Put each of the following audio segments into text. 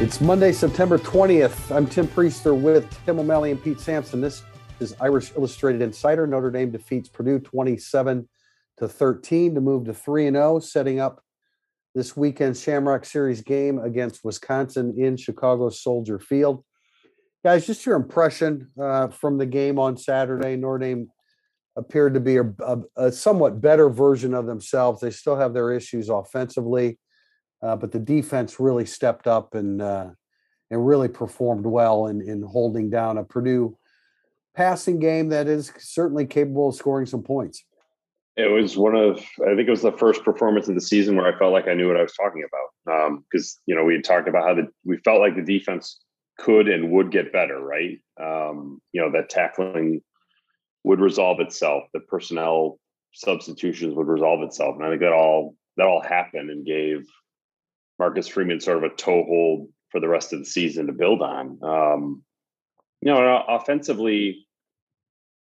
It's Monday, September 20th. I'm Tim Priester with Tim O'Malley and Pete Sampson. This is Irish Illustrated Insider. Notre Dame defeats Purdue 27 to 13 to move to 3 and 0, setting up this weekend's Shamrock Series game against Wisconsin in Chicago Soldier Field. Guys, just your impression uh, from the game on Saturday. Notre Dame appeared to be a, a, a, somewhat better version of themselves. They still have their issues offensively, uh, but the defense really stepped up and uh, and really performed well in, in holding down a Purdue passing game that is certainly capable of scoring some points. It was one of, I think it was the first performance of the season where I felt like I knew what I was talking about. Because, um, you know, we had talked about how the, we felt like the defense could and would get better, right? Um, you know, that tackling would resolve itself, the personnel substitutions would resolve itself. And I think that all, that all happened and gave Marcus Freeman sort of a toehold for the rest of the season to build on. Um, you know, offensively,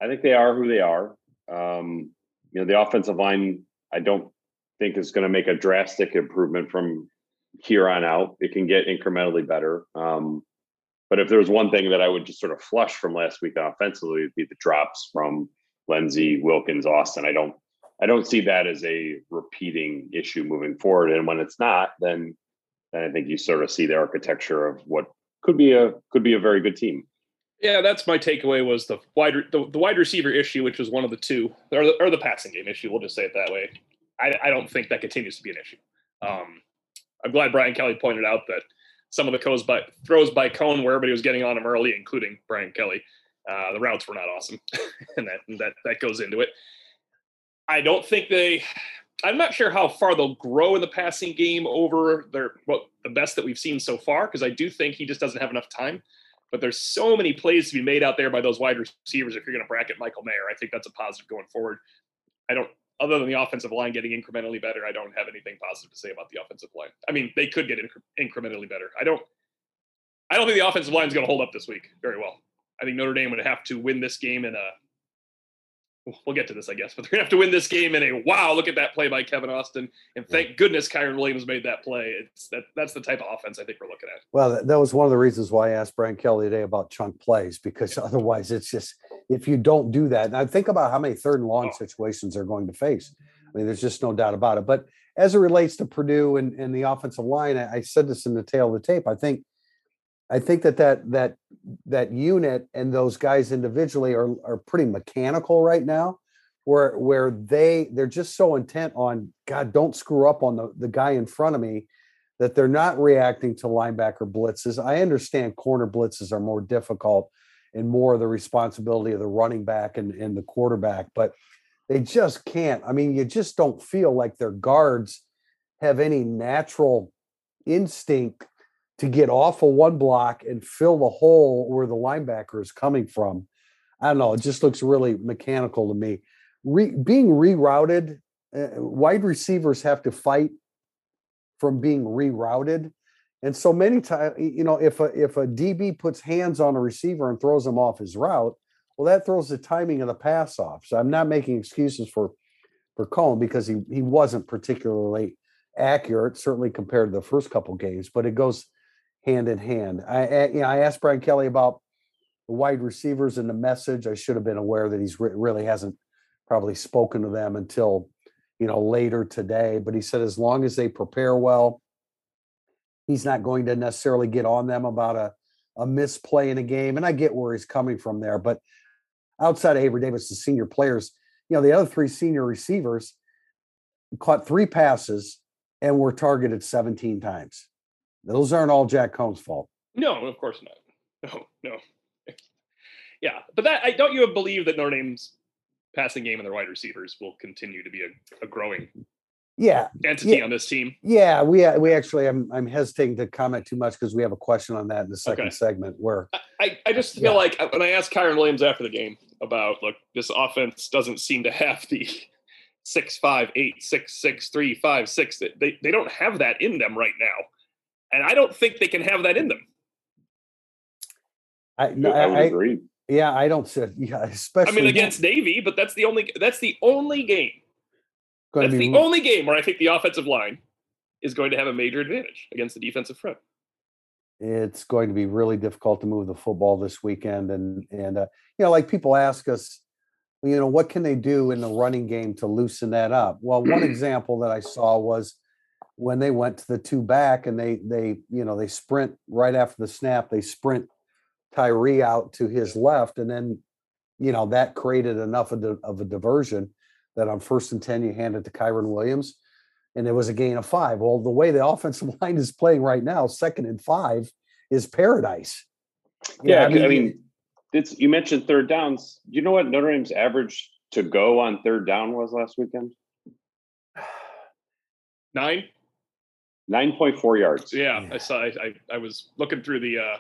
I think they are who they are. Um, you know, the offensive line, I don't think is going to make a drastic improvement from here on out. It can get incrementally better. Um, but if there's one thing that I would just sort of flush from last week offensively, it'd be the drops from Lenzy, Wilkins, Austin. I don't, I don't see that as a repeating issue moving forward. And when it's not, then, then I think you sort of see the architecture of what could be a could be a very good team. Yeah, that's my takeaway was the wide the, the wide receiver issue, which was one of the two, or the, or the passing game issue. We'll just say it that way. I, I don't think that continues to be an issue. Um, I'm glad Brian Kelly pointed out that some of the throws by throws by Coan where everybody was getting on him early, including Brian Kelly. Uh, the routes were not awesome, and that and that that goes into it. I don't think they. I'm not sure how far they'll grow in the passing game over their well, the best that we've seen so far, because I do think he just doesn't have enough time. But there's so many plays to be made out there by those wide receivers. If you're going to bracket Michael Mayer, I think that's a positive going forward. I don't, other than the offensive line getting incrementally better, I don't have anything positive to say about the offensive line. I mean, they could get incrementally better. I don't, I don't think the offensive line is going to hold up this week very well. I think Notre Dame would have to win this game in a we'll get to this, I guess, but they're gonna have to win this game in a wow, look at that play by Kevin Austin. And thank goodness Kyren Williams made that play. It's that that's the type of offense I think we're looking at. Well, that was one of the reasons why I asked Brian Kelly today about chunk plays, because otherwise it's just if you don't do that, now think about how many third and long oh. situations they're going to face. I mean, there's just no doubt about it. But as it relates to Purdue and, and the offensive line, I, I said this in the tail of the tape. I think I think that that that that unit and those guys individually are are pretty mechanical right now, where where they they're just so intent on God, don't screw up on the the guy in front of me, that they're not reacting to linebacker blitzes. I understand corner blitzes are more difficult and more the responsibility of the running back and, and the quarterback, but they just can't. I mean, you just don't feel like their guards have any natural instinct to get off of one block and fill the hole where the linebacker is coming from. I don't know. It just looks really mechanical to me. Re, being rerouted, uh, wide receivers have to fight from being rerouted. And so many times, you know, if a if a DB puts hands on a receiver and throws him off his route, well, that throws the timing of the pass off. So I'm not making excuses for for Coan because he he wasn't particularly accurate, certainly compared to the first couple games, but it goes hand in hand. I, eh, you know, I asked Brian Kelly about the wide receivers and the message. I should have been aware that he's re- really hasn't probably spoken to them until you know later today. But he said as long as they prepare well, he's not going to necessarily get on them about a a misplay in a game. And I get where he's coming from there. But outside of Avery Davis, the senior players, you know, the other three senior receivers caught three passes and were targeted 17 times. Those aren't all Jack Coan's fault. No, of course not. No, no. Yeah, but that I don't you believe that Notre Dame's passing game and their wide receivers will continue to be a, a growing yeah entity yeah. on this team. Yeah, we uh, we actually I'm I'm hesitating to comment too much because we have a question on that in the second okay. segment where I, I just feel yeah. like uh, when I asked Kyren Williams after the game about look, this offense doesn't seem to have the six five eight six six three five six. They they don't have that in them right now. And I don't think they can have that in them. I, no, I, I agree. Yeah, I don't see. Yeah, especially. I mean, against Navy, but that's the only. That's the only game. That's the only game where I think the offensive line is going to have a major advantage against the defensive front. it's going to be really difficult to move the football this weekend. And and uh, you know, like people ask us, you know, what can they do in the running game to loosen that up? Well, one example that I saw was when they went to the two back and they they you know they sprint right after the snap, they sprint Tyree out to his left, and then you know that created enough of, of a diversion that on first and ten you hand it to Kyren Williams and it was a gain of five. Well, the way the offensive line is playing right now, second and five is paradise. Yeah, yeah I, mean, I mean, it's you mentioned third downs. You know what Notre Dame's average to go on third down was last weekend? Nine. Nine point four yards. Yeah, yeah, I saw. I, I was looking through the uh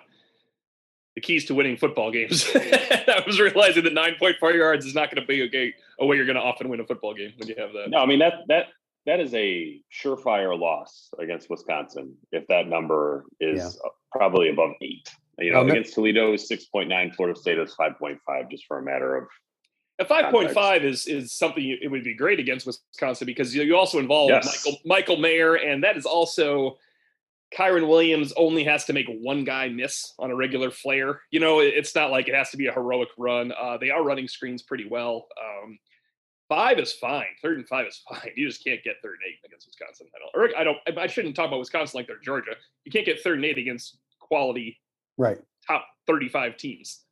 the keys to winning football games. I was realizing that nine point four yards is not going to be a, a way you're going to often win a football game when you have that. No, I mean that that that is a surefire loss against Wisconsin if that number is yeah. probably above eight. You know, against Toledo is six point nine, Florida State is five point five, just for a matter of. A five point five is is something you, it would be great against Wisconsin because you, you also involve yes. Michael Michael Mayer, and that is also Kyren Williams only has to make one guy miss on a regular flare. You know, it's not like it has to be a heroic run. Uh, they are running screens pretty well. Um, Five is fine. Third and five is fine. You just can't get third and eight against Wisconsin. I don't. Or I don't. I shouldn't talk about Wisconsin like they're Georgia. You can't get third and eight against quality, right? Top thirty-five teams.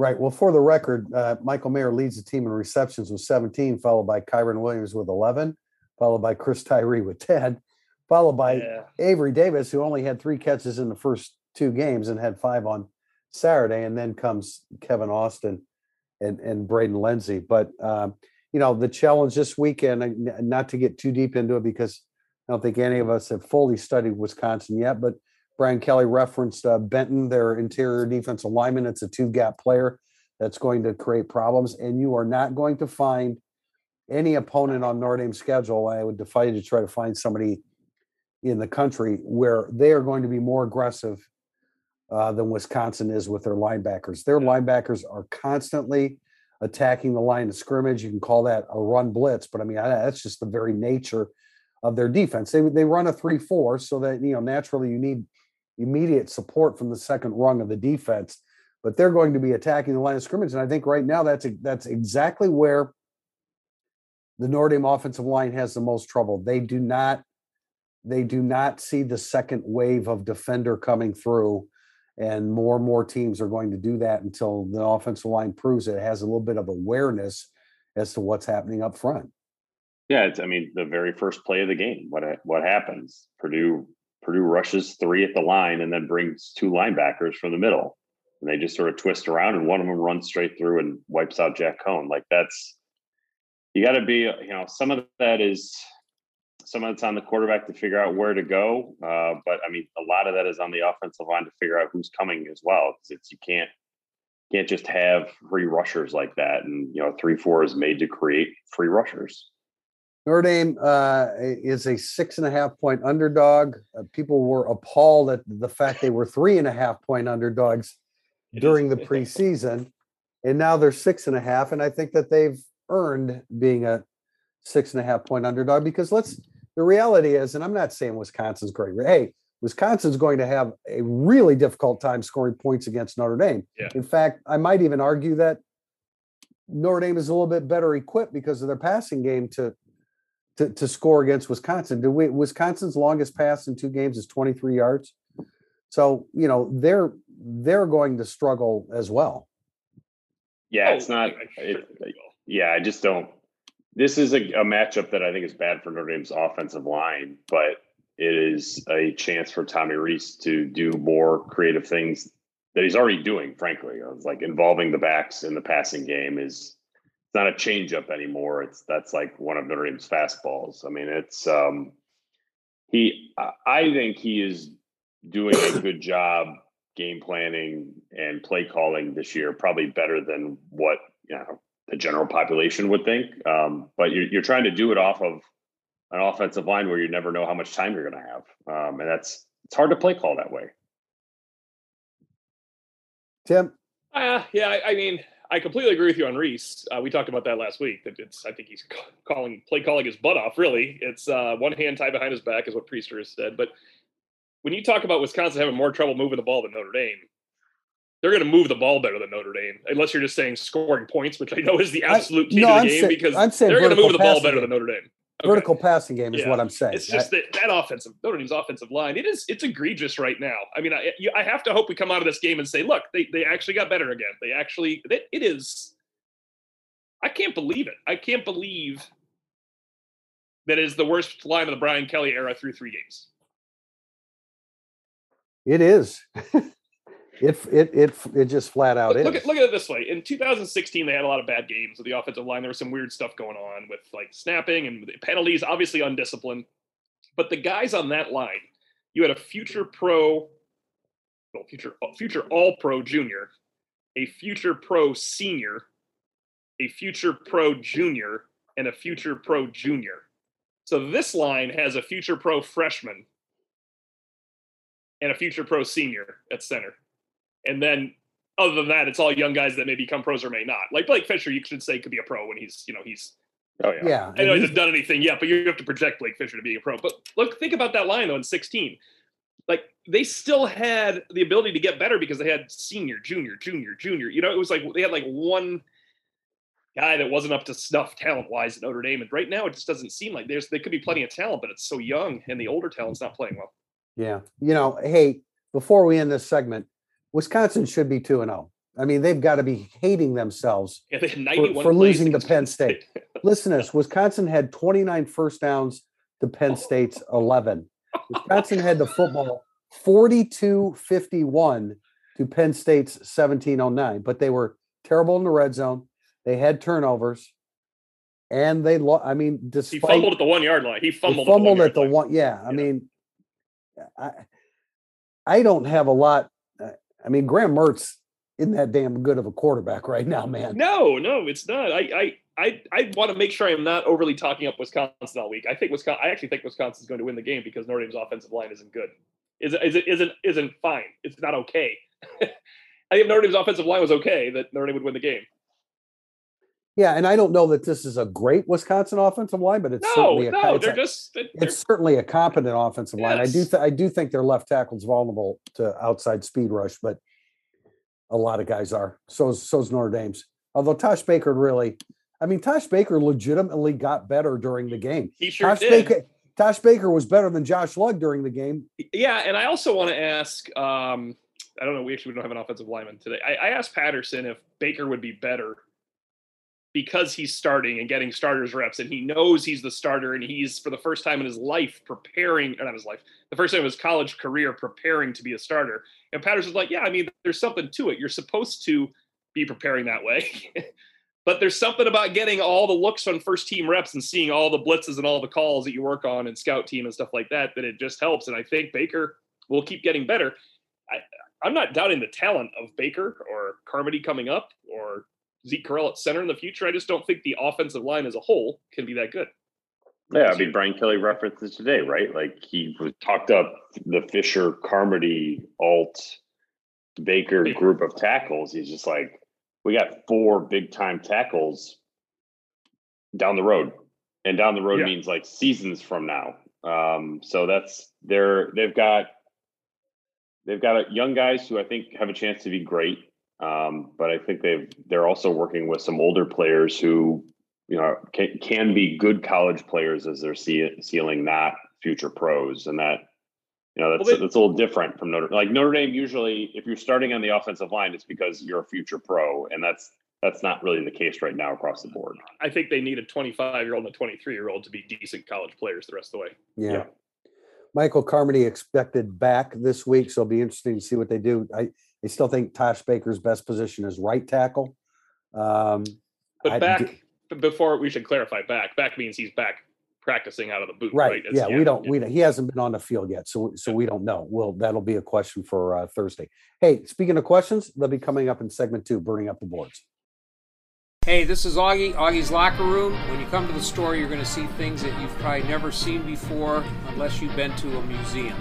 Right. Well, for the record, uh, Michael Mayer leads the team in receptions with 17, followed by Kyren Williams with 11, followed by Chris Tyree with 10, followed by yeah. Avery Davis, who only had three catches in the first two games and had five on Saturday, and then comes Kevin Austin and and Braden Lenzy. But um, you know, the challenge this weekend, not to get too deep into it because I don't think any of us have fully studied Wisconsin yet, but Brian Kelly referenced uh, Benton, their interior defensive lineman. It's a two gap player that's going to create problems. And you are not going to find any opponent on Notre Dame's schedule. I would defy you to try to find somebody in the country where they are going to be more aggressive uh, than Wisconsin is with their linebackers. Their linebackers are constantly attacking the line of scrimmage. You can call that a run blitz, but I mean that's just the very nature of their defense. They they run a three four, so that you know naturally you need immediate support from the second rung of the defense. But they're going to be attacking the line of scrimmage, and I think right now that's that's exactly where the Notre Dame offensive line has the most trouble. They do not they do not see the second wave of defender coming through and more and more teams are going to do that until the offensive line proves it has a little bit of awareness as to what's happening up front. Yeah, it's, I mean, the very first play of the game, what what happens? Purdue Purdue rushes three at the line and then brings two linebackers from the middle, and they just sort of twist around, and one of them runs straight through and wipes out Jack Coan. Like that's you got to be, you know, some of that is some of it's on the quarterback to figure out where to go. Uh, but I mean, a lot of that is on the offensive line to figure out who's coming as well. Because it's you can't can't just have free rushers like that. And you know, three four is made to create free rushers. Notre Dame uh, is a six and a half point underdog. Uh, people were appalled at the fact they were three and a half point underdogs during the preseason, and now they're six and a half. And I think that they've earned being a six and a half point underdog because let's the reality is, and I'm not saying Wisconsin's great. Hey, Wisconsin's going to have a really difficult time scoring points against Notre Dame. Yeah. In fact, I might even argue that Notre Dame is a little bit better equipped because of their passing game to to, to score against Wisconsin. Do we, Wisconsin's longest pass in two games is 23 yards. So, you know, they're they're going to struggle as well. Yeah, it's oh, not it, yeah, I just don't this is a, a matchup that I think is bad for Notre Dame's offensive line, but it is a chance for Tommy Rees to do more creative things that he's already doing, frankly. It's like involving the backs in the passing game is it's not a changeup anymore. It's that's like one of Notre Dame's fastballs. I mean, it's um he I think he is doing a good job game planning and play calling this year, probably better than what you know the general population would think. Um, but you're, you're trying to do it off of an offensive line where you never know how much time you're going to have, um, and that's it's hard to play call that way. Tim, uh, yeah, I, I mean, I completely agree with you on Rees. Uh, we talked about that last week. That it's, I think he's calling play calling his butt off. Really, it's uh, one hand tied behind his back, is what Priester has said. But when you talk about Wisconsin having more trouble moving the ball than Notre Dame, they're going to move the ball better than Notre Dame, unless you're just saying scoring points, which I know is the absolute key no, to the I'm game say- because they're going to move the ball better than Notre Dame. Okay. Vertical passing game is Yeah. what I'm saying. It's just that that offensive Notre Dame's offensive line. It is it's egregious right now. I mean, I you, I have to hope we come out of this game and say, look, they they actually got better again. They actually it, it is. I can't believe it. I can't believe that is the worst line of the Brian Kelly era through three games. It is. it it it it just flat out Look, is. look at look at it this way. In 2016, they had a lot of bad games with the offensive line. There was some weird stuff going on with like snapping and the penalties, obviously undisciplined. But the guys on that line, you had a future pro, well, future uh, future all pro junior, a future pro senior, a future pro junior, and a future pro junior. So this line has a future pro freshman and a future pro senior at center. And then other than that, it's all young guys that may become pros or may not. Like Blake Fisher, you should say could be a pro when he's, you know, he's Oh yeah. yeah. I know and he he's- hasn't done anything yet, but you have to project Blake Fisher to be a pro. But look, think about that line though in 16. Like they still had the ability to get better because they had senior, junior, junior, junior. You know, it was like they had like one guy that wasn't up to snuff talent wise at Notre Dame. And right now it just doesn't seem like there's there could be plenty of talent, but it's so young and the older talent's not playing well. Yeah. You know, hey, before we end this segment, Wisconsin should be 2 and 0. I mean, they've got to be hating themselves. Yeah, 91 for losing to Penn State. Listen to this Wisconsin had 29 first downs to Penn State's 11. Wisconsin had the football 42 51 to Penn State's 1709, but they were terrible in the red zone. They had turnovers. And they, lo- I mean, despite he fumbled at the one yard line. He fumbled, fumbled at at the one. one. Yeah, I Yeah. mean, I I don't have a lot. I mean, Graham Mertz isn't that damn good of a quarterback right now, man. No, no, it's not. I, I, I, I want to make sure I'm not overly talking up Wisconsin all week. I think Wisconsin. I actually think Wisconsin's going to win the game because Notre Dame's offensive line isn't good. Is is it isn't isn't fine. It's not okay. I think if Notre Dame's offensive line was okay, that Notre Dame would win the game. Yeah, and I don't know that this is a great Wisconsin offensive line, but it's No, certainly a, no, it's, they're a- just they're, it's certainly a competent offensive line. I do th- I do think their left tackle's vulnerable to outside speed rush, but a lot of guys are. So so's Notre Dame's. Although Tosh Baker really, I mean, Tosh Baker legitimately got better during the game. he sure Tosh did. Baker, Tosh Baker was better than Josh Lugg during the game. Yeah, and I also want to ask. Um, I don't know. We actually don't have an offensive lineman today. I, I asked Patterson if Baker would be better because he's starting and getting starters reps, and he knows he's the starter, and he's for the first time in his life preparing, or not his life, the first time in his college career preparing to be a starter. And Patterson's like, yeah, I mean, there's something to it. You're supposed to be preparing that way. But there's something about getting all the looks on first team reps and seeing all the blitzes and all the calls that you work on and scout team and stuff like that, that it just helps. And I think Baker will keep getting better. I, I'm not doubting the talent of Baker or Carmody coming up or Zeke Correll at center in the future. I just don't think the offensive line as a whole can be that good. Yeah, I mean Brian Kelly referenced this today, right? Like he was- talked up the Fisher, Carmody, Alt, Baker Baker. group of tackles. He's just like, we got four big time tackles down the road, and down the road Yeah. means like seasons from now. Um, so that's they're they've got they've got young guys who I think have a chance to be great. Um, but I think they've they're also working with some older players who you know can, can be good college players as their ce- ceiling, not future pros, and that you know that's Well, they- that's a little different from Notre like Notre Dame. Usually, if you're starting on the offensive line, it's because you're a future pro, and that's that's not really the case right now across the board. I think they need a 25 year old and a 23 year old to be decent college players the rest of the way. Yeah. Yeah. Michael Carmody expected back this week, so it'll be interesting to see what they do. I, I still think Tosh Baker's best position is right tackle. Um, But I back d- before we should clarify back. Back means he's back practicing out of the boot, right. right? Yeah, we don't, we, don't- he hasn't been on the field yet, so, so we don't know. Well, that'll be a question for uh, Thursday. Hey, speaking of questions, they'll be coming up in segment two, burning up the boards. Hey, this is Augie, Augie's Locker Room. When you come to the store, you're going to see things that you've probably never seen before unless you've been to a museum.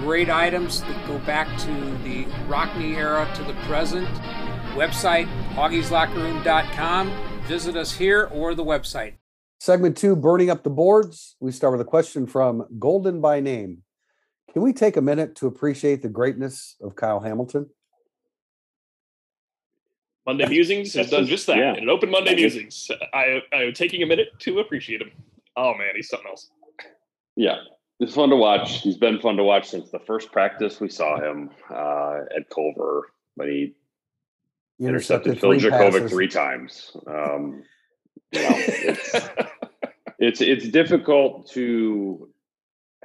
Great items that go back to the Rockne era to the present. Website, augieslockerroom.com. Visit us here or the website. Segment two, burning up the boards. We start with a question from Golden by Name. Can we take a minute to appreciate the greatness of Kyle Hamilton? Monday Musings has done just that. Yeah. In an open Monday Thank you. Musings, I I am taking a minute to appreciate him. Oh man, he's something else. Yeah, it's fun to watch. He's been fun to watch since the first practice we saw him uh, at Culver when he He intercepted Phil three Jurkovec three times. Um, you know, it's, it's it's difficult to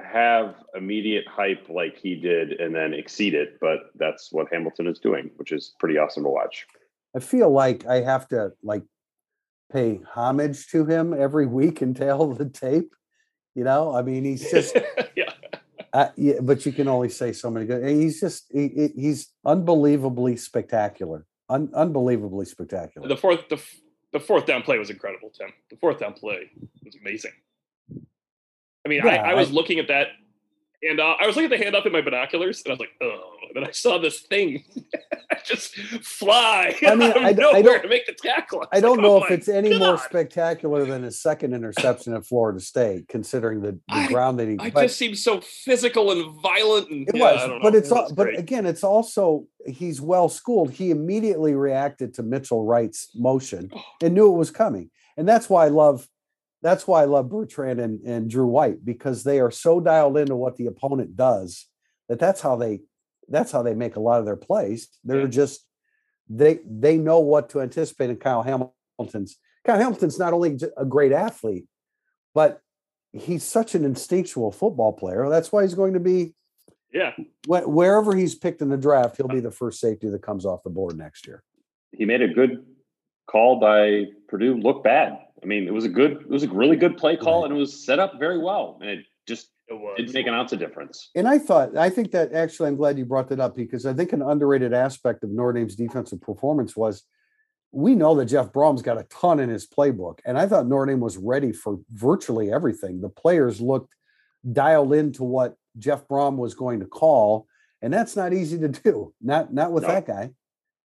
have immediate hype like he did and then exceed it, but that's what Hamilton is doing, which is pretty awesome to watch. I feel like I have to like pay homage to him every week and tell the tape. You know, I mean, he's just, yeah. uh, yeah, but you can only say so many good. He's just, he, he- he's unbelievably spectacular, Un, unbelievably spectacular. The fourth the, f- the fourth down play was incredible, Tim. The fourth down play was amazing. I mean, Yeah, I, I was I- looking at that and uh, I was looking at the hand up in my binoculars and I was like, oh, and then I saw this thing just fly I mean, out of I I don't- to make the tackle. I was don't like, know oh if it's any more spectacular than his second interception at Florida State, considering the, the I- ground that he. I but- just seems so physical and violent and It yeah, I was, but it's It was but again, it's also he's well schooled. He immediately reacted to Milton Wright's motion Oh. and knew it was coming, and that's why I love that's why I love Bertrand and, and Drew White because they are so dialed into what the opponent does that that's how they that's how they make a lot of their plays. They're Yeah. just they they know what to anticipate. in Kyle Hamilton's Kyle Hamilton's not only a great athlete, but he's such an instinctual football player. That's why he's going to be yeah. wh- wherever he's picked in the draft, he'll be the first safety that comes off the board next year. He made a good call by Purdue. Look bad. I mean, it was a good, it was a really good play call, and it was set up very well, and it just It was. didn't make an ounce of difference. And I thought, I think that actually, I'm glad you brought that up because I think an underrated aspect of Notre Dame's defensive performance was we know that Jeff Brohm's got a ton in his playbook. And I thought Notre Dame was ready for virtually everything. The players looked dialed into what Jeff Brohm was going to call. And that's not easy to do. Not not with No. that guy,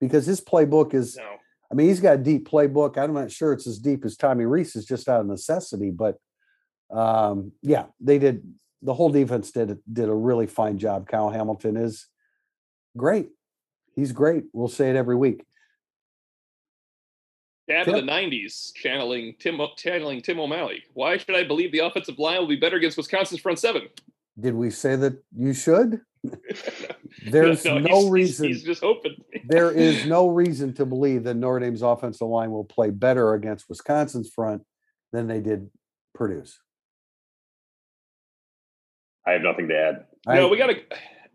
because his playbook is No. I mean, he's got a deep playbook. I'm not sure it's as deep as Tommy Rees is just out of necessity, but um, yeah, they did. The whole defense did did a really fine job. Kyle Hamilton is great. He's great. We'll say it every week. Dad of the '90s, channeling Tim, channeling Tim O'Malley. Why should I believe the offensive line will be better against Wisconsin's front seven? Did we say that you should? There's no, he's- he's- reason. He's, just hoping. there is no reason to believe that Notre Dame's offensive line will play better against Wisconsin's front than they did Purdue's. I have nothing to add. no, we got to.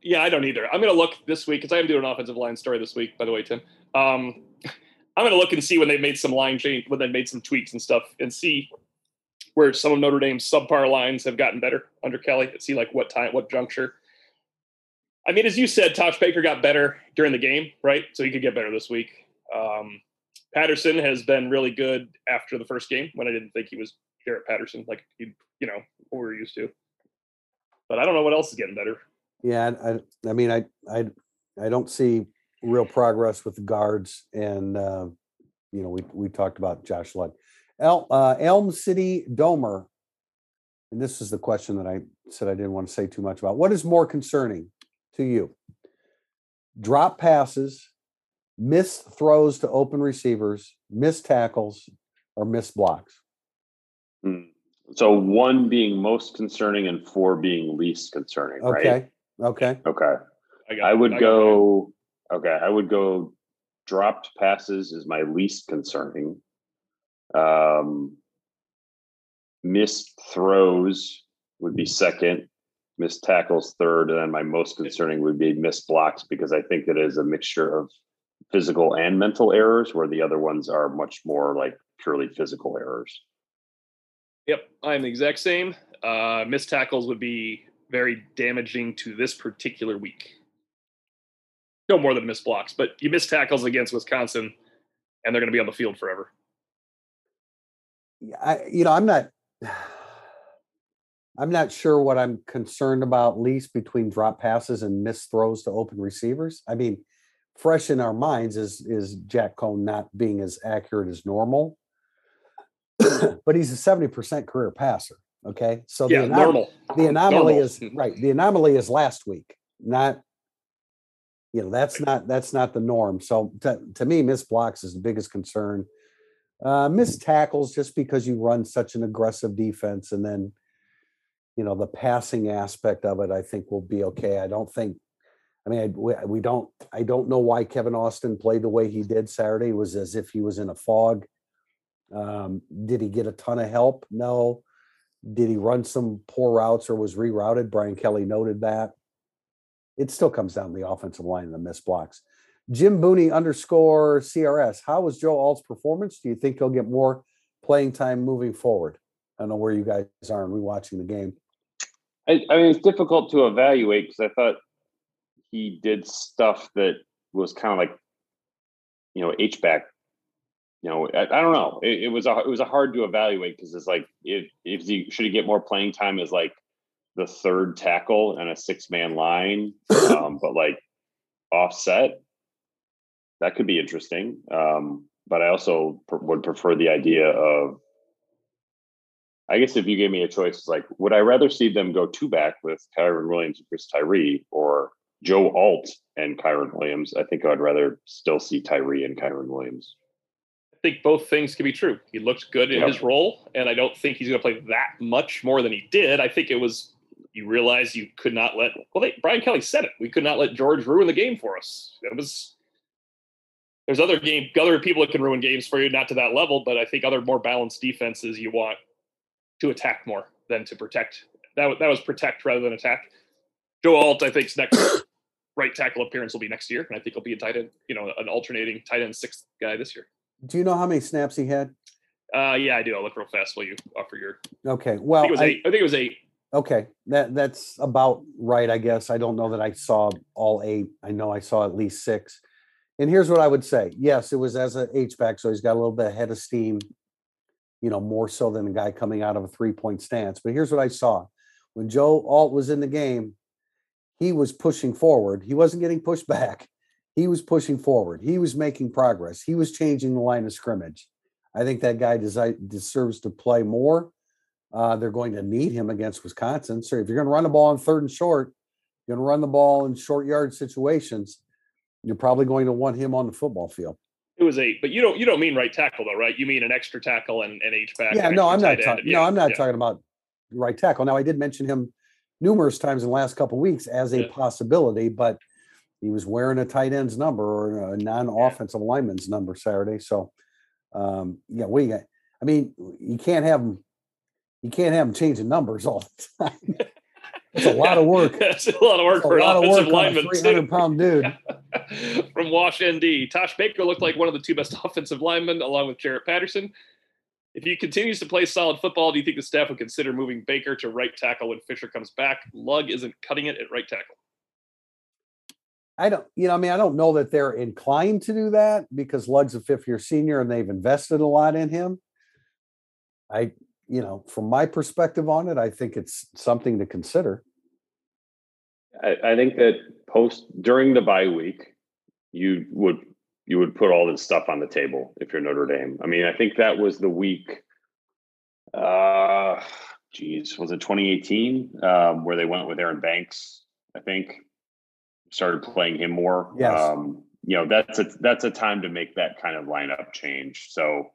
Yeah, I don't either. I'm going to look this week because I am doing an offensive line story this week. By the way, Tim, um, I'm going to look and see when they made some line change, when they made some tweaks and stuff, and see where some of Notre Dame's subpar lines have gotten better under Kelly. And see like what time, what juncture. I mean, as you said, Tosh Baker got better during the game, right? So he could get better this week. Um, Patterson has been really good after the first game when I didn't think he was Jarrett Patterson, like he, you know, what we were used to. But I don't know what else is getting better. Yeah, I, I- I mean, I, I, I don't see real progress with the guards, and uh, you know, we we talked about Josh Lugg, El, uh, Elm City Domer, and this is the question that I said I didn't want to say too much about. What is more concerning to you? Drop passes, miss throws to open receivers, missed tackles, or miss blocks? Hmm. So one being most concerning and four being least concerning, right? Okay, okay, Okay. I, I would got mine. go. Okay, I would go. Dropped passes is my least concerning. Um, missed throws would be second. Missed tackles third, and then my most concerning would be missed blocks because I think it is a mixture of physical and mental errors, where the other ones are much more like purely physical errors. Yep, I'm the exact same. Uh, missed tackles would be very damaging to this particular week. No more than missed blocks, but you miss tackles against Wisconsin, and they're going to be on the field forever. Yeah, I, you know, I'm not. I'm not sure what I'm concerned about least between drop passes and missed throws to open receivers. I mean, fresh in our minds is is Jack Coan not being as accurate as normal, but he's a 70% career passer. Okay, so yeah, the, anom- normal. the anomaly normal. is right. The anomaly is last week, not you know that's not that's not the norm. So to, to me, miss blocks is the biggest concern. Uh, miss tackles just because you run such an aggressive defense, and then you know the passing aspect of it, I think will be okay. I don't think. I mean, I, we, we don't. I don't know why Kevin Austin played the way he did Saturday. It was as if he was in a fog. Um, did he get a ton of help? No. Did he run some poor routes or was rerouted? Brian Kelly noted that. It still comes down to the offensive line and the missed blocks. Jim Booney underscore CRS. How was Joe Alt's performance? Do you think he'll get more playing time moving forward? I don't know where you guys are in rewatching the game. I, I mean, it's difficult to evaluate because I thought he did stuff that was kind of like, you know, H back. You know, I, I don't know. It, it was a it was a hard to evaluate because it's like if if he should he get more playing time as like the third tackle and a six man line, um, but like offset. That could be interesting. Um, but I also pr- would prefer the idea of I guess if you gave me a choice, it's like, would I rather see them go two back with Kyren Williams and Chris Tyree or Joe Alt and Kyren Williams? I think I'd rather still see Tyree and Kyren Williams. I think both things can be true. He looked good in Yep. his role, and I don't think he's going to play that much more than he did. I think it was you realize you could not let well, they, Brian Kelly said it. We could not let George ruin the game for us. It was there's other game other people that can ruin games for you, not to that level, but I think other more balanced defenses you want to attack more than to protect. That that was protect rather than attack. Joe Alt, I think's next right tackle appearance will be next year, and I think he'll be a tight end, you know, an alternating tight end sixth guy this year. Do you know how many snaps he had? Uh, yeah, I do. I'll look real fast while you offer your. Okay, I well, think it was I- eight. I think it was eight. okay, that that's about right, I guess. I don't know that I saw all eight. I know I saw at least six. And here's what I would say: Yes, it was as a H back, so he's got a little bit of head of steam. You know, more so than a guy coming out of a three point stance. But here's what I saw: when Joe Alt was in the game, he was pushing forward. He wasn't getting pushed back. He was pushing forward. He was making progress. He was changing the line of scrimmage. I think that guy deserves to play more. Uh, they're going to need him against Wisconsin. So if you're going to run the ball on third and short, you're going to run the ball in short yard situations. You're probably going to want him on the football field. It was eight, but you don't you don't mean right tackle though, right? You mean an extra tackle and an H back. Yeah, no, I'm not talking. Yeah, No, I'm not yeah. talking about right tackle. Now, I did mention him numerous times in the last couple of weeks as a Yeah. possibility, but he was wearing a tight end's number or a non-offensive lineman's number Saturday. So, um, yeah, we got. I mean, you can't have him. You can't have him changing numbers all the time. It's a lot of work. That's a lot of work It's a for an lot of offensive work on a lineman. 300 pound dude. From Wash ND, Tosh Baker looked like one of the two best offensive linemen, along with Jarrett Patterson. If he continues to play solid football, do you think the staff would consider moving Baker to right tackle when Fisher comes back? Lugg isn't cutting it at right tackle. I don't, you know, I mean, I don't know that they're inclined to do that because Lugg's a fifth year senior and they've invested a lot in him. I, you know, from my perspective on it, I think it's something to consider. I, I think that post during the bye week, you would you would put all this stuff on the table if you're Notre Dame. I mean, I think that was the week. Uh, geez, was it 2018 um, where they went with Aaron Banks? I think started playing him more. Yes. Um, you know, that's a that's a time to make that kind of lineup change. So,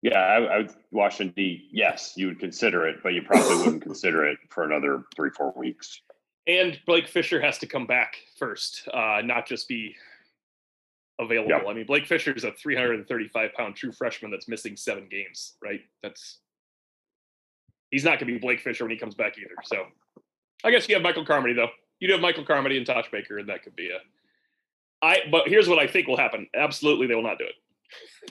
yeah, I, I would Washington D. Yes, you would consider it, but you probably wouldn't consider it for another three four weeks. And Blake Fisher has to come back first, uh, not just be available. Yep. I mean, Blake Fisher is a 335 pound true freshman that's missing seven games, right? That's he's not going to be Blake Fisher when he comes back either. So I guess you have Michael Carmody though. You do have Michael Carmody and Tosh Baker, and that could be a. I but here's what I think will happen. Absolutely, they will not do it.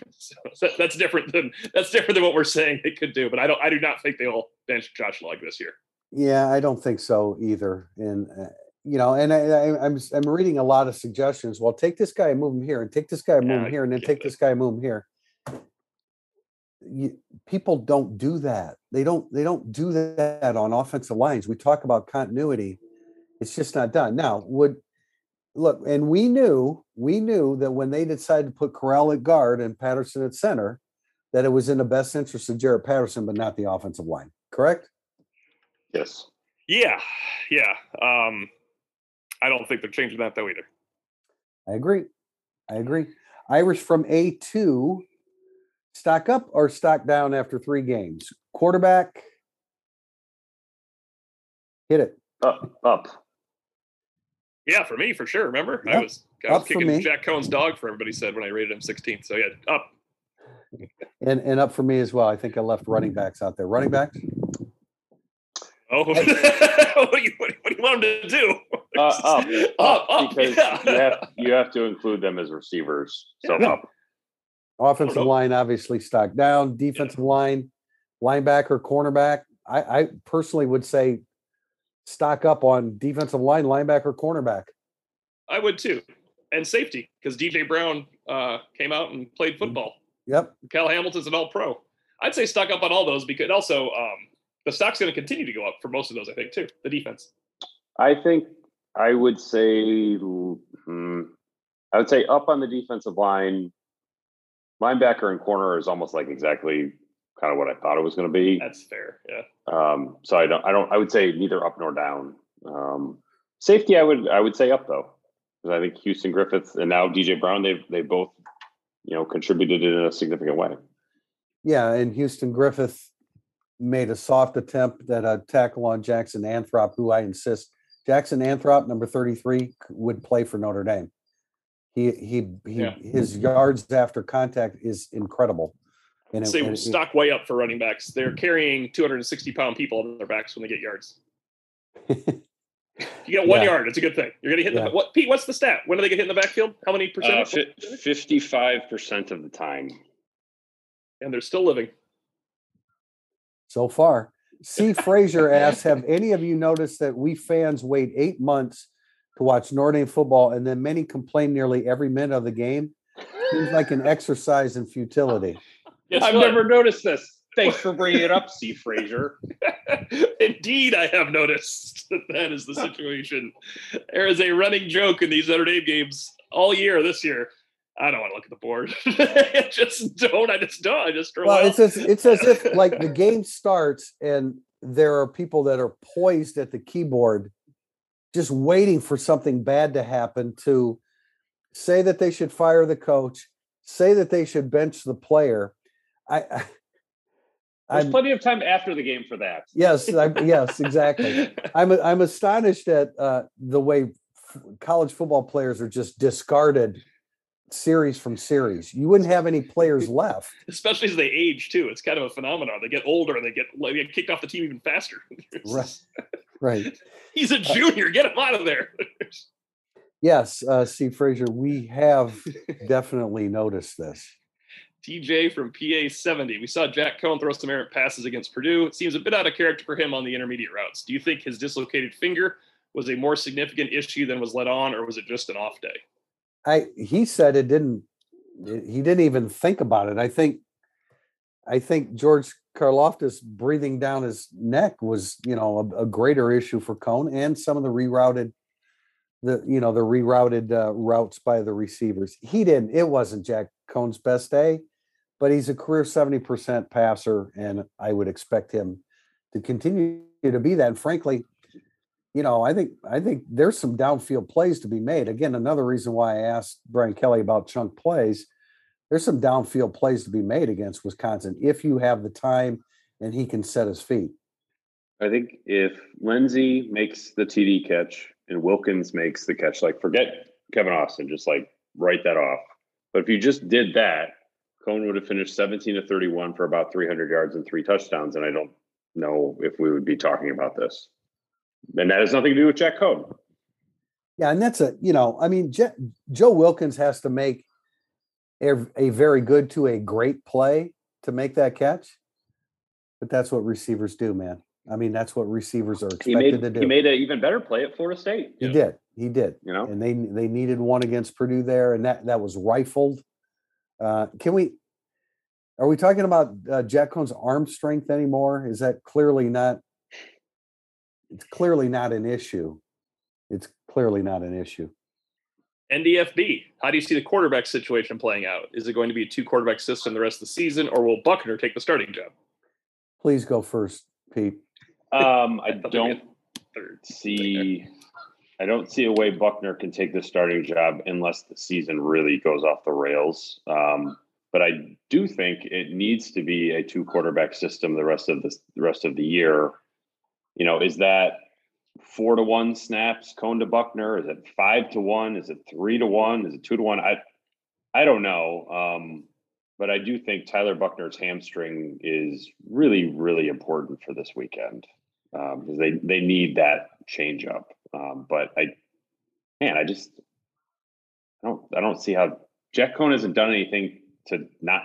so that- that's different than that's different than what we're saying they could do. But I don't. I do not think they will bench Josh Lugg this year. Yeah, I don't think so either. And, uh, you know, and I, I, I'm, I'm reading a lot of suggestions. Well, take this guy and move him here and take this guy and move Yeah, him here and then take it. this guy and move him here. You, people don't do that. They don't, they don't do that on offensive lines. We talk about continuity. It's just not done. Now, would look, and we knew, we knew that when they decided to put Correll at guard and Patterson at center, that it was in the best interest of Jarrett Patterson, but not the offensive line. Correct? Yes. Yeah, yeah. Um, I don't think they're changing that though either. I agree. I agree. Irish from A2, stock up or stock down after three games? Quarterback, hit it. Up. Up. Yeah, for me, for sure. Remember, I was I was Up kicking. Jack Coan's dog for everybody said when I rated him 16th. So yeah, up. And and up for me as well. I think I left running backs out there. Running backs? Oh, what, do you, what, do you, what do you want them to do? Uh, up. up, up, because yeah. you have you have to include them as receivers. So Yeah. up. Offensive no. line, obviously stock down. Defensive line, linebacker, cornerback. I, I personally would say stock up on defensive line, linebacker, cornerback. I would too, and safety because DJ Brown uh, came out and played football. Yep. Kyle Hamilton's an All Pro. I'd say stock up on all those because also um, the stock's going to continue to go up for most of those. I think too. The defense. I think I would say hmm, I would say up on the defensive line. Linebacker and corner is almost like exactly kind of what I thought it was going to be. That's fair. Yeah. Um, so I don't I don't I would say neither up nor down. Um, safety I would I would say up though. Because I think Houston Griffith and now DJ Brown they've they both you know contributed in a significant way. Yeah, and Houston Griffith made a soft attempt at a tackle on Jackson Anthrop, who I insist Jackson Anthrop, number 33, would play for Notre Dame. He he he Yeah. his yards after contact is incredible. And it- Say and it- stock way up for running backs. They're carrying 260 pound people on their backs when they get yards. You get one Yeah. yard, it's a good thing. You're gonna hit Yeah. the what Pete, what's the stat? When do they get hit in the backfield? How many percent? Uh, Fifty-five percent of the time. and they're still living. So far. C. Fraser asks, have any of you noticed that we fans wait eight months to watch Notre Dame football and then many complain nearly every minute of the game? Seems like an exercise in futility. Guess I've what? never noticed this. Thanks for bringing it up, C. Fraser. Indeed, I have noticed that that is the situation. There is a running joke in these Notre Dame games all year this year. I don't want to look at the board. I just don't. I just don't. I just throw Well, it's as it's as if like the game starts and there are people that are poised at the keyboard, just waiting for something bad to happen to say that they should fire the coach, say that they should bench the player. I, I There's I'm plenty of time after the game for that. yes, I, yes, exactly. I'm I'm astonished at uh, the way f- college football players are just discarded series from series. You wouldn't have any players left. Especially as they age too. It's kind of a phenomenon. They get older and they get they get kicked off the team even faster. Right. Right. He's a junior. Get him out of there. Yes, uh, Steve Frazier, we have definitely noticed this. TJ from PA 70. We saw Jack Coan throw some errant passes against Purdue. It seems a bit out of character for him on the intermediate routes. Do you think his dislocated finger was a more significant issue than was let on, or was it just an off day? I he said it didn't. He didn't even think about it. I think. I think George Karlaftis breathing down his neck was, you know, a, a greater issue for Coan and some of the rerouted, the you know the rerouted uh, routes by the receivers. He didn't. It wasn't Jack Coan's best day, but he's a career seventy percent passer, and I would expect him to continue to be that. And frankly, you know, I think I think there's some downfield plays to be made. Again, another reason why I asked Brian Kelly about chunk plays. There's some downfield plays to be made against Wisconsin if you have the time and he can set his feet. I think if Lenzy makes the TD catch and Wilkins makes the catch, like forget Kevin Austin, just like write that off. But if you just did that, Coan would have finished 17 to 31 for about 300 yards and three touchdowns. And I don't know if we would be talking about this. And that has nothing to do with Jack Coan. Yeah, and that's a you know, I mean, Je- Joe Wilkins has to make a, a very good to a great play to make that catch, but that's what receivers do, man. I mean, that's what receivers are expected made to do. he made an even better play at Florida State. He did. He did. You know, and they they needed one against Purdue there, and that that was rifled. Uh, can we? Are we talking about uh, Jack Coan's arm strength anymore? Is that clearly not? It's clearly not an issue. It's clearly not an issue. NDFB, how do you see the quarterback situation playing out? Is it going to be a two quarterback system the rest of the season, or will Buchner take the starting job? Please go first, Pete. Um, I thought don't Third. see. I don't see a way Buchner can take the starting job unless the season really goes off the rails. Um, but I do think it needs to be a two quarterback system the rest of the, the rest of the year. You know, is that four to one snaps Coan to Buchner? Is it five to one? Is it three to one? Is it two to one? I I don't know. Um, but I do think Tyler Buchner's hamstring is really, really important for this weekend because um, they they need that change up. Um, but I, man, I just I don't I don't see how Jack Coan hasn't done anything to not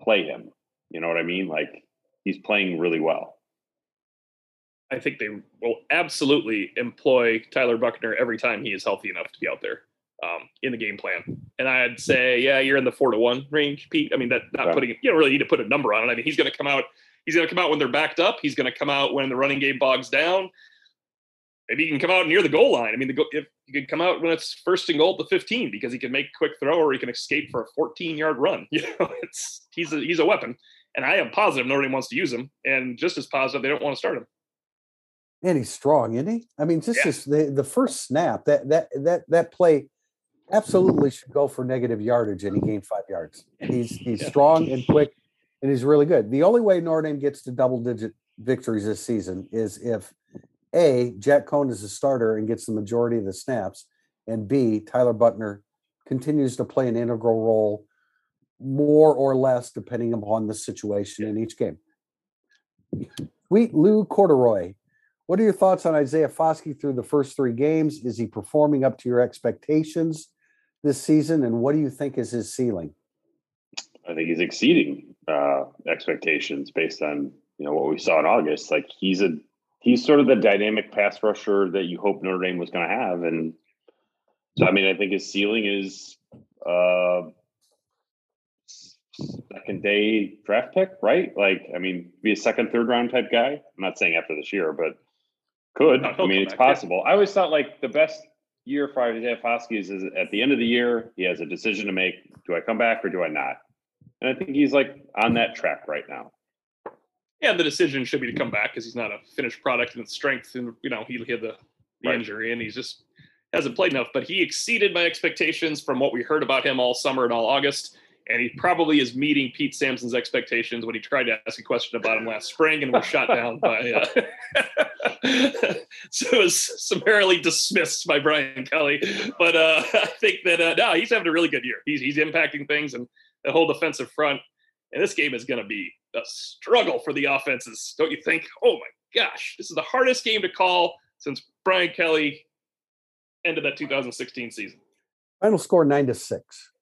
play him. You know what I mean? Like he's playing really well. I think they will absolutely employ Tyler Buchner every time he is healthy enough to be out there um, in the game plan. And I'd say, yeah, you're in the four to one range, Pete. I mean, that not putting you don't really need to put a number on it. I mean, he's going to come out. He's going to come out when they're backed up. He's going to come out when the running game bogs down. Maybe he can come out near the goal line. I mean, the go- if he could come out when it's first and goal at the 15 because he can make a quick throw or he can escape for a 14 yard run. You know, it's he's a he's a weapon. And I am positive nobody wants to use him, and just as positive they don't want to start him. And he's strong, isn't he? I mean, just, yeah. the, the first snap that that that that play absolutely should go for negative yardage, and he gained five yards. He's he's yeah. strong and quick, and he's really good. The only way Notre Dame gets to double digit victories this season is if a Jack Coan is a starter and gets the majority of the snaps, and B Tyler Buchner continues to play an integral role, more or less depending upon the situation yeah. in each game. Sweet Lou Corduroy what are your thoughts on Isaiah Foskey through the first three games? Is he performing up to your expectations this season? And what do you think is his ceiling? I think he's exceeding uh, expectations based on you know what we saw in August. Like he's a he's sort of the dynamic pass rusher that you hope Notre Dame was going to have, and so I mean I think his ceiling is uh, second day draft pick, right? Like I mean, be a second, third round type guy. I'm not saying after this year, but could. No, I mean, it's possible. I always thought like the best year for Isaiah Foskey is, is at the end of the year, he has a decision to make. Do I come back or do I not? And I think he's like on that track right now. Yeah, the decision should be to come back because he's not a finished product and strength. And, you know, he had the, the right. injury and he's just hasn't played enough. But he exceeded my expectations from what we heard about him all summer and all August and he probably is meeting Pete Sampson's expectations when he tried to ask a question about him last spring and was shot down by. Uh, so it was summarily dismissed by Brian Kelly. But uh, I think that uh, no, he's having a really good year. He's he's impacting things and the whole defensive front. And this game is going to be a struggle for the offenses, don't you think? Oh my gosh, this is the hardest game to call since Brian Kelly ended that 2016 season. Final score nine to six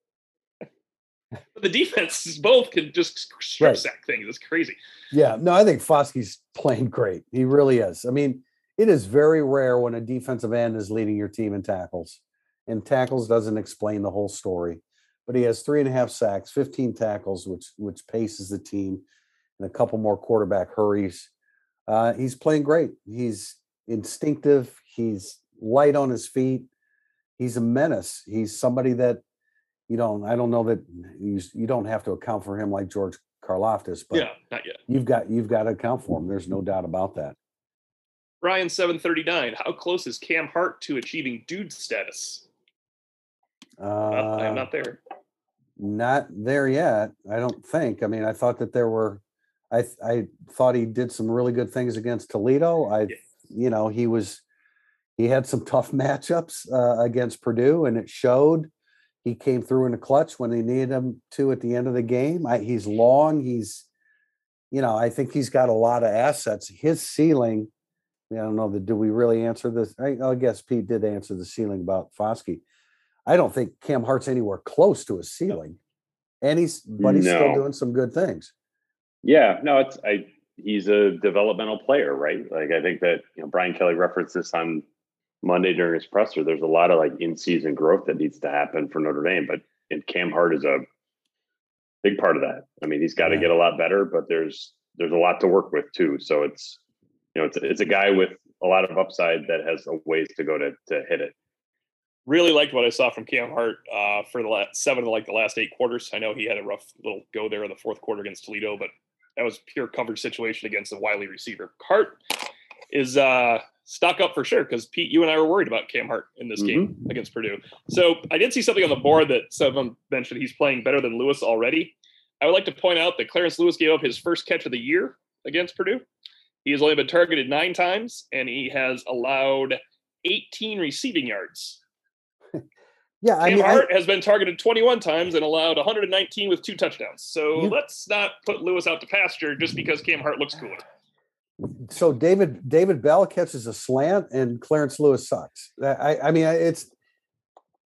the defenses both can just strip right. sack things. It's crazy. Yeah, no, I think Foskey's playing great. He really is. I mean, it is very rare when a defensive end is leading your team in tackles, and tackles doesn't explain the whole story. But he has three and a half sacks, 15 tackles, which which paces the team, and a couple more quarterback hurries. Uh, he's playing great. He's instinctive. He's light on his feet. He's a menace. He's somebody that you don't I don't know that you you don't have to account for him like George Karlaftis, but yeah, not yet. You've got you've got to account for him. There's no doubt about that. Ryan seven thirty nine. How close is Cam Hart to achieving dude status? Uh, uh, I'm not there. Not there yet. I don't think. I mean, I thought that there were. I I thought he did some really good things against Toledo. I, yeah. you know, he was. He had some tough matchups uh, against Purdue, and it showed. He came through in the clutch when they needed him to at the end of the game. I, he's long. He's, you know, I think he's got a lot of assets. His ceiling, I don't know that. Do we really answer this? I, I guess Pete did answer the ceiling about Foskey. I don't think Cam Hart's anywhere close to a ceiling, and he's but he's no. still doing some good things. Yeah, no, it's I. He's a developmental player, right? Like I think that you know Brian Kelly referenced this on Monday during his presser, there's a lot of like in season growth that needs to happen for Notre Dame. But and Cam Hart is a big part of that. I mean, he's got to yeah. get a lot better, but there's there's a lot to work with too. So it's you know it's it's a guy with a lot of upside that has a ways to go to to hit it. Really liked what I saw from Cam Hart uh, for the last seven of like the last eight quarters. I know he had a rough little go there in the fourth quarter against Toledo, but that was pure coverage situation against the wily receiver. Hart is uh, stock up for sure because Pete, you and I were worried about Cam Hart in this mm-hmm. game against Purdue. So I did see something on the board that someone mentioned he's playing better than Lewis already. I would like to point out that Clarence Lewis gave up his first catch of the year against Purdue. He has only been targeted nine times, and he has allowed 18 receiving yards. yeah, I Cam mean, Hart I, has been targeted 21 times and allowed 119 with two touchdowns. So you, let's not put Lewis out to pasture just because Cam Hart looks cooler. So David David Bell catches a slant, and Clarence Lewis sucks. I, I mean, it's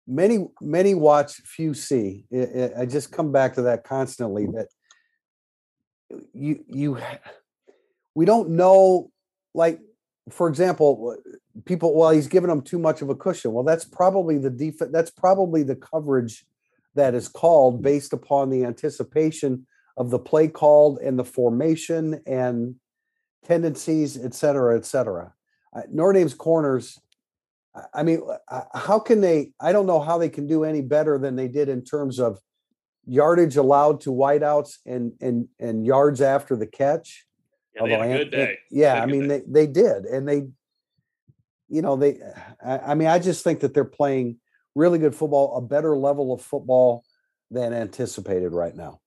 many many watch, few see. It, it, I just come back to that constantly. That you you we don't know like for example people well he's giving them too much of a cushion well that's probably the defense that's probably the coverage that is called based upon the anticipation of the play called and the formation and tendencies et cetera et cetera uh, notre dame's corners i mean uh, how can they i don't know how they can do any better than they did in terms of yardage allowed to wideouts and and and yards after the catch yeah, Although I, good day. yeah, I mean they, they did, and they, you know, they. I, I mean, I just think that they're playing really good football, a better level of football than anticipated right now.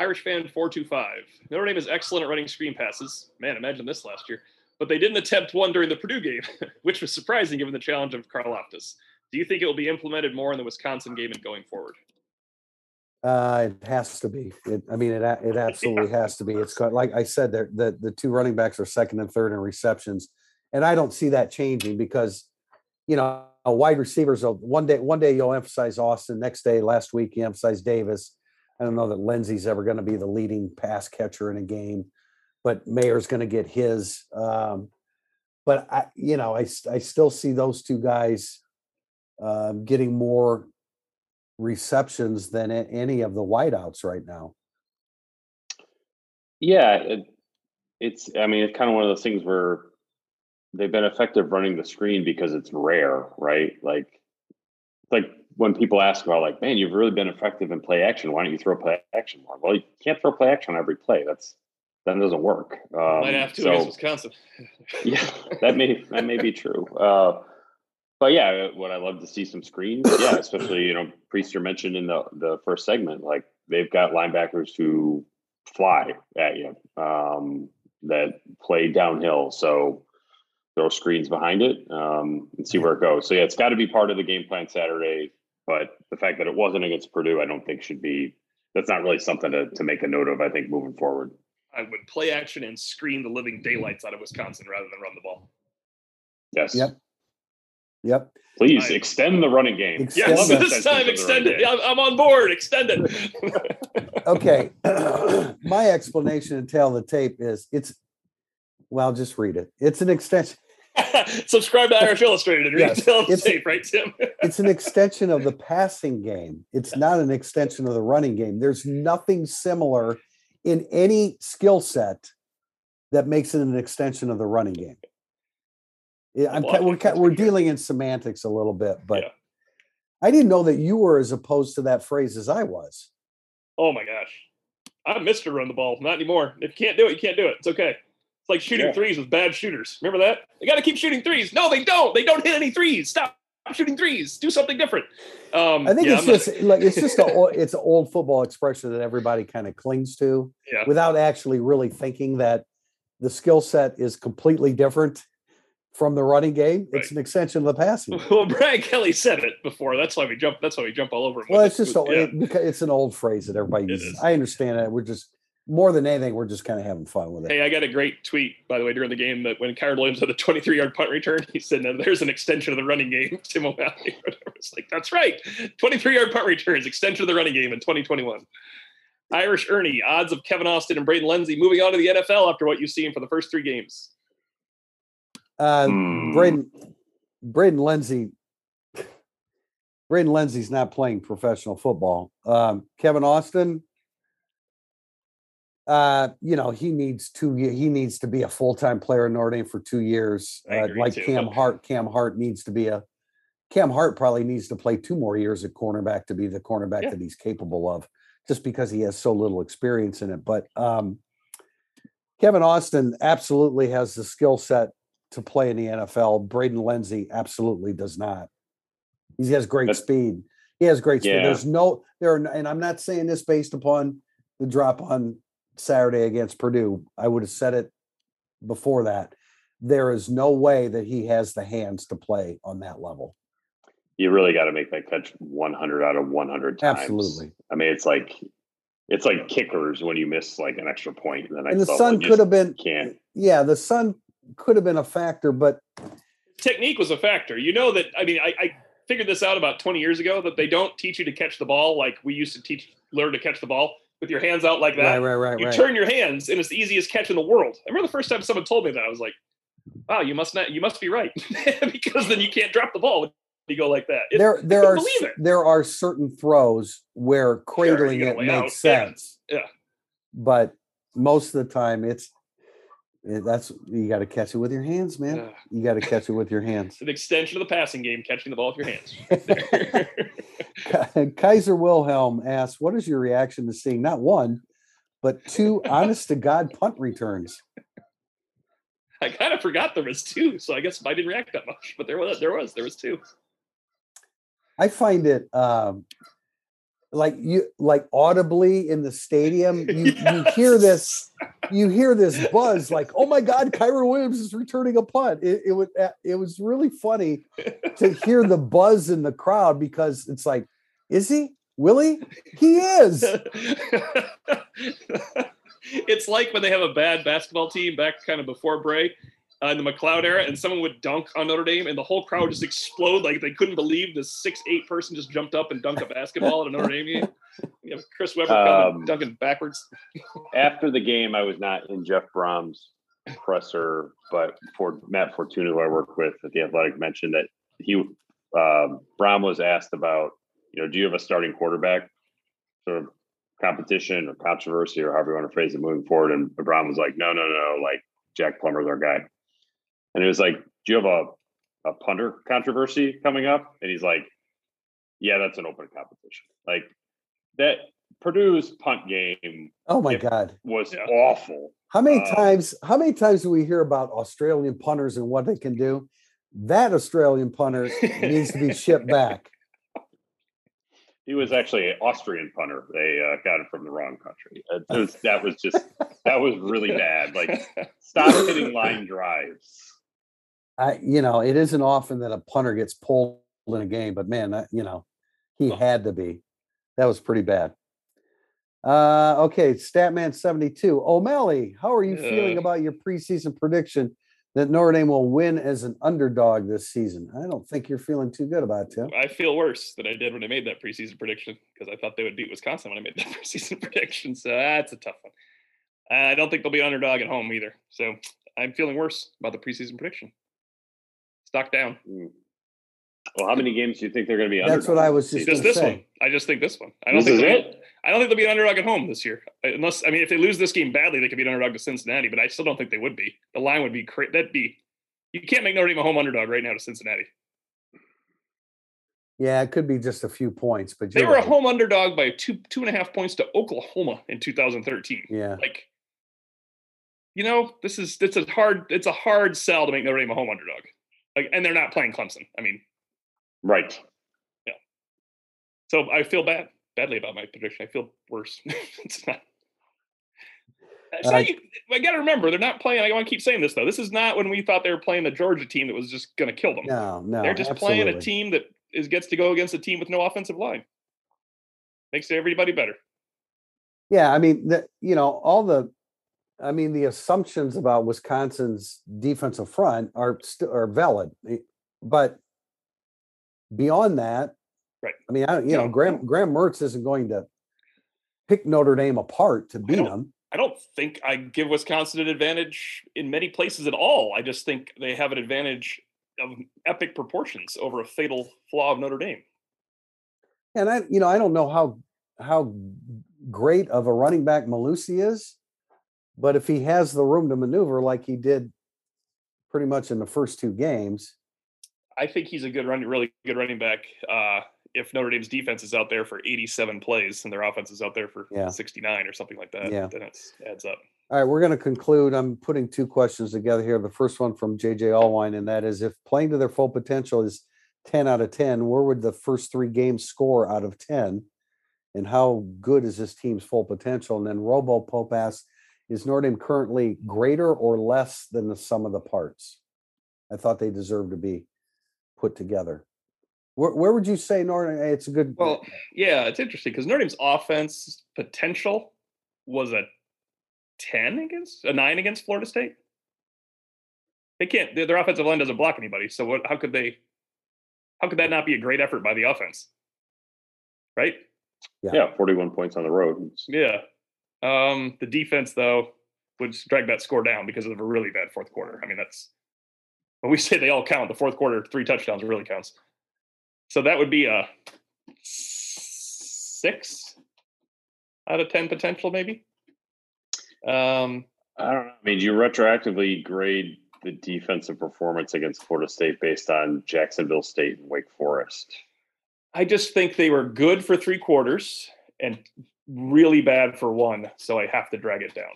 Irish fan four two five. Notre Dame is excellent at running screen passes. Man, imagine this last year. But they didn't attempt one during the Purdue game, which was surprising given the challenge of Karlaftis. Do you think it will be implemented more in the Wisconsin game and going forward? Uh, it has to be. It, I mean, it it absolutely yeah. has to be. It's got, like I said, the the two running backs are second and third in receptions, and I don't see that changing because, you know, a wide receivers. One day, one day you'll emphasize Austin. Next day, last week you emphasize Davis. I don't know that Lenzy's ever going to be the leading pass catcher in a game, but Mayer's going to get his. Um, but I, you know, I I still see those two guys uh, getting more receptions than any of the wideouts right now. Yeah, it, it's. I mean, it's kind of one of those things where they've been effective running the screen because it's rare, right? Like, like when people ask about, like, man, you've really been effective in play action. Why don't you throw play action more? Well, you can't throw play action on every play. That's that doesn't work. Um, Might have to so, against Wisconsin. yeah, that may that may be true. Uh, but yeah, would I love to see some screens? Yeah, especially you know, Priester mentioned in the the first segment, like they've got linebackers who fly at you um, that play downhill. So throw screens behind it um, and see where it goes. So yeah, it's got to be part of the game plan Saturday. But the fact that it wasn't against Purdue, I don't think should be. That's not really something to to make a note of. I think moving forward. I would play action and screen the living daylights out of Wisconsin rather than run the ball. Yes. Yep. Yep. Please I, extend the running game. Yes, this time extend it. I'm, I'm on board. Extend it. okay. My explanation and tell the tape is it's well, just read it. It's an extension. Subscribe to Irish Illustrated and read tell the tape, right, Tim? it's an extension of the passing game. It's not an extension of the running game. There's nothing similar in any skill set that makes it an extension of the running game. I'm, we're, we're dealing in semantics a little bit, but yeah. I didn't know that you were as opposed to that phrase as I was. Oh my gosh. I'm Mr. Run the Ball. Not anymore. If you can't do it, you can't do it. It's okay. It's like shooting yeah. threes with bad shooters. Remember that? They got to keep shooting threes. No, they don't. They don't hit any threes. Stop shooting threes. Do something different. Um, I think yeah, it's I'm just not... like it's just a it's an old football expression that everybody kind of clings to yeah. without actually really thinking that the skill set is completely different from the running game. Right. It's an extension of the passing. Well, Brian Kelly said it before. That's why we jump. That's why we jump all over him. Well, it's just it, it, it's an old phrase that everybody uses. I understand it. We're just more than anything, we're just kind of having fun with it. Hey, I got a great tweet by the way during the game that when Kyren Williams had the 23 yard punt return, he said, "No, there's an extension of the running game." Tim O'Malley, whatever. It's like that's right. 23 yard punt returns, extension of the running game in 2021. Irish Ernie, odds of Kevin Austin and Braden Lenzy moving on to the NFL after what you've seen for the first three games. Uh, mm. Braden Braden Lenzy Braden Lenzy's not playing professional football. Um, Kevin Austin, uh, you know, he needs two. He needs to be a full time player in Notre Dame for two years. Uh, like too. Cam Hart. Cam Hart needs to be a. Cam Hart probably needs to play two more years at cornerback to be the cornerback yeah. that he's capable of, just because he has so little experience in it. But um, Kevin Austin absolutely has the skill set to play in the NFL. Braden Lenzy absolutely does not. He has great That's- speed. He has great speed. There's no there, are, and I'm not saying this based upon the drop on Saturday against Purdue. I would have said it before that. There is no way that he has the hands to play on that level. You really got to make that catch 100 out of 100 times. Absolutely. I mean, it's like it's like kickers when you miss like an extra point. And, the next And the sun could just have been, can't. yeah, the sun could have been a factor, but Technique was a factor. You know that. I mean, I, I figured this out about 20 years ago that they don't teach you to catch the ball like we used to teach learn to catch the ball with your hands out like that. right, right, right. you right. turn your hands and it's the easiest catch in the world. I remember the first time someone told me that I was like, "Wow, you must not. You must be right," because then you can't drop the ball when you go like that. It- there there are there are certain throws where cradling a it makes out. Sense. yeah. But most of the time it's it- that's you got to catch it with your hands, man. You got to catch it with your hands. It's an extension of the passing game, catching the ball with your hands. Kaiser Wilhelm asks, "What is your reaction to seeing not one, but two honest to god punt returns?" I kind of forgot there was two, so I guess I didn't react that much. But there was, there was, there was two. I find it um, like you like audibly in the stadium. You you hear this you hear this buzz like, "Oh my God, Kyren Williams is returning a punt." It it was uh, it was really funny to hear the buzz in the crowd because it's like, "Is he? Willie? He is." it's like when they have a bad basketball team back kind of before break uh, in the MacLeod era, and someone would dunk on Notre Dame, and the whole crowd would just explode like they couldn't believe this six eight person just jumped up and dunked a basketball at a Notre Dame game. You have Chris Webber Um, dunking backwards. After the game, I was not in Jeff Brohm's presser, but for Matt Fortuna, who I work with at the Athletic, mentioned that he um, Brohm was asked about, you know, do you have a starting quarterback sort of competition or controversy or however you want to phrase it moving forward? And Brom was like, no, no, no, like Jack Plummer's our guy. And it was like, do you have a, a punter controversy coming up? And he's like, yeah, that's an open competition. Like that Purdue's punt game Oh my God. was Yeah. awful. How many Uh, times how many times do we hear about Australian punters and what they can do? That Australian punter needs to be shipped back. He was actually an Austrian punter. They uh, got it from the wrong country. Was, that was just that was really bad. Like stop hitting line drives. I, you know, it isn't often that a punter gets pulled in a game, but man, that, you know, he had to be. That was pretty bad. Uh, okay, Statman seventy two. O'Malley, how are you feeling about your preseason prediction that Notre Dame will win as an underdog this season? I don't think you're feeling too good about it, Tim. I feel worse than I did when I made that preseason prediction because I thought they would beat Wisconsin when I made that preseason prediction. So that's a tough one. I don't think they'll be an underdog at home either. So I'm feeling worse about the preseason prediction. Stock down. Mm. Well, how many games do you think they're going to be? That's what I was just season? Just this say. one. I just think this one. I don't This think is they'll be- it. I don't think they'll be an underdog at home this year. Unless I mean, if they lose this game badly, they could be an underdog to Cincinnati. But I still don't think they would be. The line would be cra- that'd be. You can't make Notre Dame a home underdog right now to Cincinnati. Yeah, it could be just a few points, but They you're were a home underdog by two two and a half points to Oklahoma in 2013. Yeah, Like, you know, this is it's a hard it's a hard sell to make Notre Dame a home underdog. Like, and they're not playing Clemson. I mean, Right. Yeah. So I feel bad badly about my prediction. I feel worse. it's not. It's Uh, not you, I got to remember, they're not playing. I want to keep saying this though. This is not when we thought they were playing the Georgia team that was just going to kill them. no, no, they're just playing a team that is gets to go against a team with no offensive line. Makes everybody better. Yeah, I mean, the, you know, all the, I mean, the assumptions about Wisconsin's defensive front are still are valid, eh, but beyond that, Right. I mean, I, you know, No, Graham Graham Mertz isn't going to pick Notre Dame apart to beat them. I don't think I give Wisconsin an advantage in many places at all. I just think they have an advantage of epic proportions over a fatal flaw of Notre Dame. And I, you know, I don't know how how great of a running back Mellusi is, but if he has the room to maneuver like he did pretty much in the first two games, I think he's a good running, really good running back. Uh, if Notre Dame's defense is out there for 87 plays and their offense is out there for Yeah. 69 or something like that, Yeah. then it adds up. All right, we're going to conclude. I'm putting two questions together here. The first one from JJ Allwine, and that is if playing to their full potential is 10 out of 10, where would the first three games score out of 10? And how good is this team's full potential? And then Robo Pope asks, is Notre Dame currently greater or less than the sum of the parts? I thought they deserved to be put together. Where, where would you say Notre eh, Dame? It's a good. Well, yeah, it's interesting because Notre Dame's offense potential was a 10 against a nine against Florida State. They can't, their offensive line doesn't block anybody. So what, how could they, how could that not be a great effort by the offense? Right? Yeah, yeah 41 points on the road. Yeah. Um, the defense, though, would drag that score down because of a really bad fourth quarter. I mean, that's when we say they all count, the fourth quarter, three touchdowns really counts. So that would be a six out of 10 potential, maybe. Um, I don't know. I mean, do you retroactively grade the defensive performance against Florida State based on Jacksonville State and Wake Forest? I just think they were good for three quarters and really bad for one, so I have to drag it down.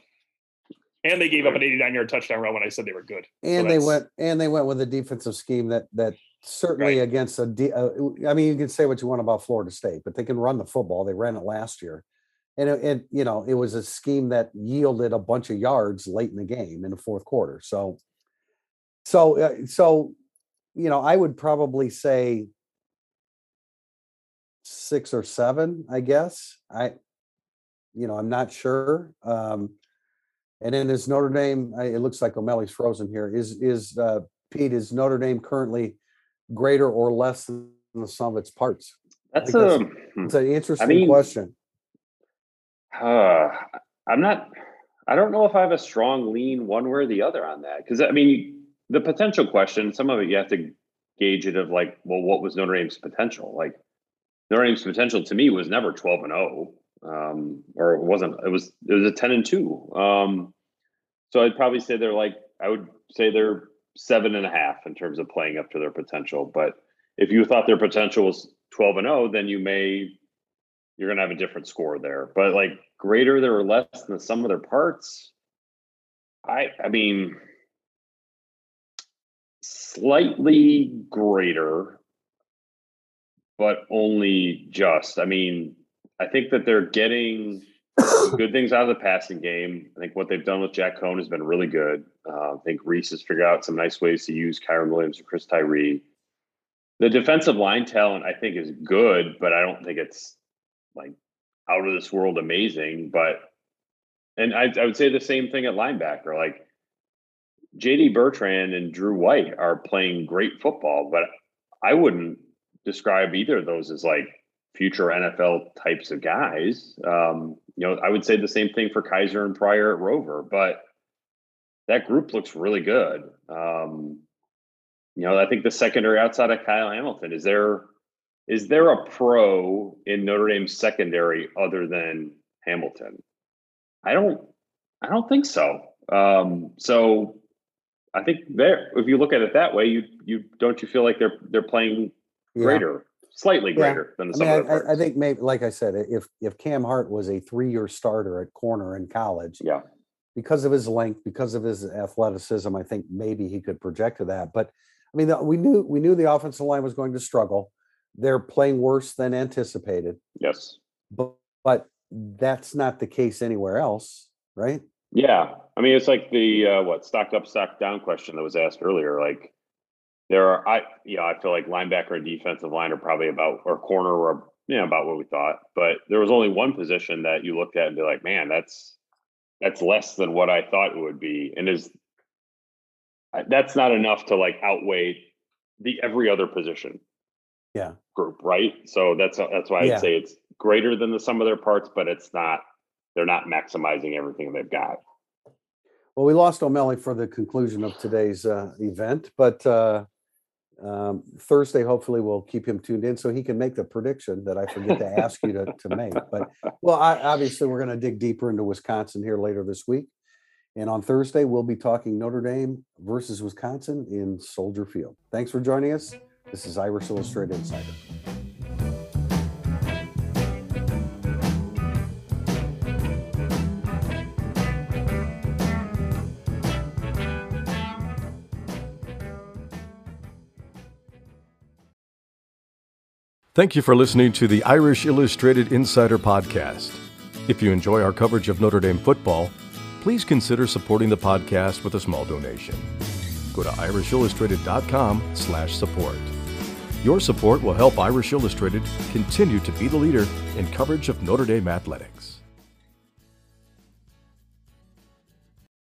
And they gave up an 89 yard touchdown run when I said they were good. And so they went and they went with a defensive scheme that that certainly right. against a. De- uh, I mean, you can say what you want about Florida State, but they can run the football. They ran it last year and it, it, you know it was a scheme that yielded a bunch of yards late in the game in the fourth quarter so so uh, so you know i would probably say six or seven i guess i you know i'm not sure um and then is notre dame it looks like o'malley's frozen here is is uh pete is notre dame currently greater or less than the sum of its parts that's, a, it's an interesting I mean, question uh, I'm not. I don't know if I have a strong lean one way or the other on that because I mean the potential question. Some of it you have to gauge it of like, well, what was Notre Dame's potential? Like Notre Dame's potential to me was never 12 and 0, um, or it wasn't. It was it was a 10 and 2. Um, so I'd probably say they're like I would say they're seven and a half in terms of playing up to their potential. But if you thought their potential was 12 and 0, then you may you're going to have a different score there. But like greater there or less than the sum of their parts, I I mean slightly greater, but only just. I mean, I think that they're getting good things out of the passing game. I think what they've done with Jack Coan has been really good. Uh, I think Rees has figured out some nice ways to use Kyren Williams and Chris Tyree. The defensive line talent, I think, is good, but I don't think it's like out of this world amazing. But and I, I would say the same thing at linebacker. Like JD Bertrand and Drew White are playing great football, but I wouldn't describe either of those as like future NFL types of guys. Um, you know, I would say the same thing for Kiser and Pryor at Rover, but that group looks really good. Um, you know, I think the secondary outside of Kyle Hamilton is there is there a pro in Notre Dame's secondary other than Hamilton? I don't. I don't think so. Um, so I think there, if you look at it that way, you you don't you feel like they're they're playing greater. Slightly greater yeah. than the I mean, I, I, think maybe, like I said, if if Cam Hart was a three year starter at corner in college, yeah, because of his length, because of his athleticism, I think maybe he could project to that. But I mean, we knew we knew the offensive line was going to struggle they're playing worse than anticipated. Yes. But, but that's not the case anywhere else, right? Yeah. I mean, it's like the uh, what stock up, stock down question that was asked earlier. Like there are, I, yeah, I feel like linebacker and defensive line are probably about, or corner or, you know, about what we thought. But there was only one position that you looked at and be like, man, that's, that's less than what I thought it would be. And is, that's not enough to like outweigh the every other position yeah group, right? So that's that's why I'd yeah. say it's greater than the sum of their parts, but it's not. They're not maximizing everything they've got. Well, we lost O'Malley for the conclusion of today's uh, event, but uh, um, Thursday, hopefully, we'll keep him tuned in so he can make the prediction that I forget to ask you to, to make. But well, I, obviously, we're going to dig deeper into Wisconsin here later this week. And on Thursday, we'll be talking Notre Dame versus Wisconsin in Soldier Field. Thanks for joining us. This is Irish Illustrated Insider. Thank you for listening to the Irish Illustrated Insider Podcast. If you enjoy our coverage of Notre Dame football, please consider supporting the podcast with a small donation. Go to irishillustrated.com slash support. Your support will help Irish Illustrated continue to be the leader in coverage of Notre Dame athletics.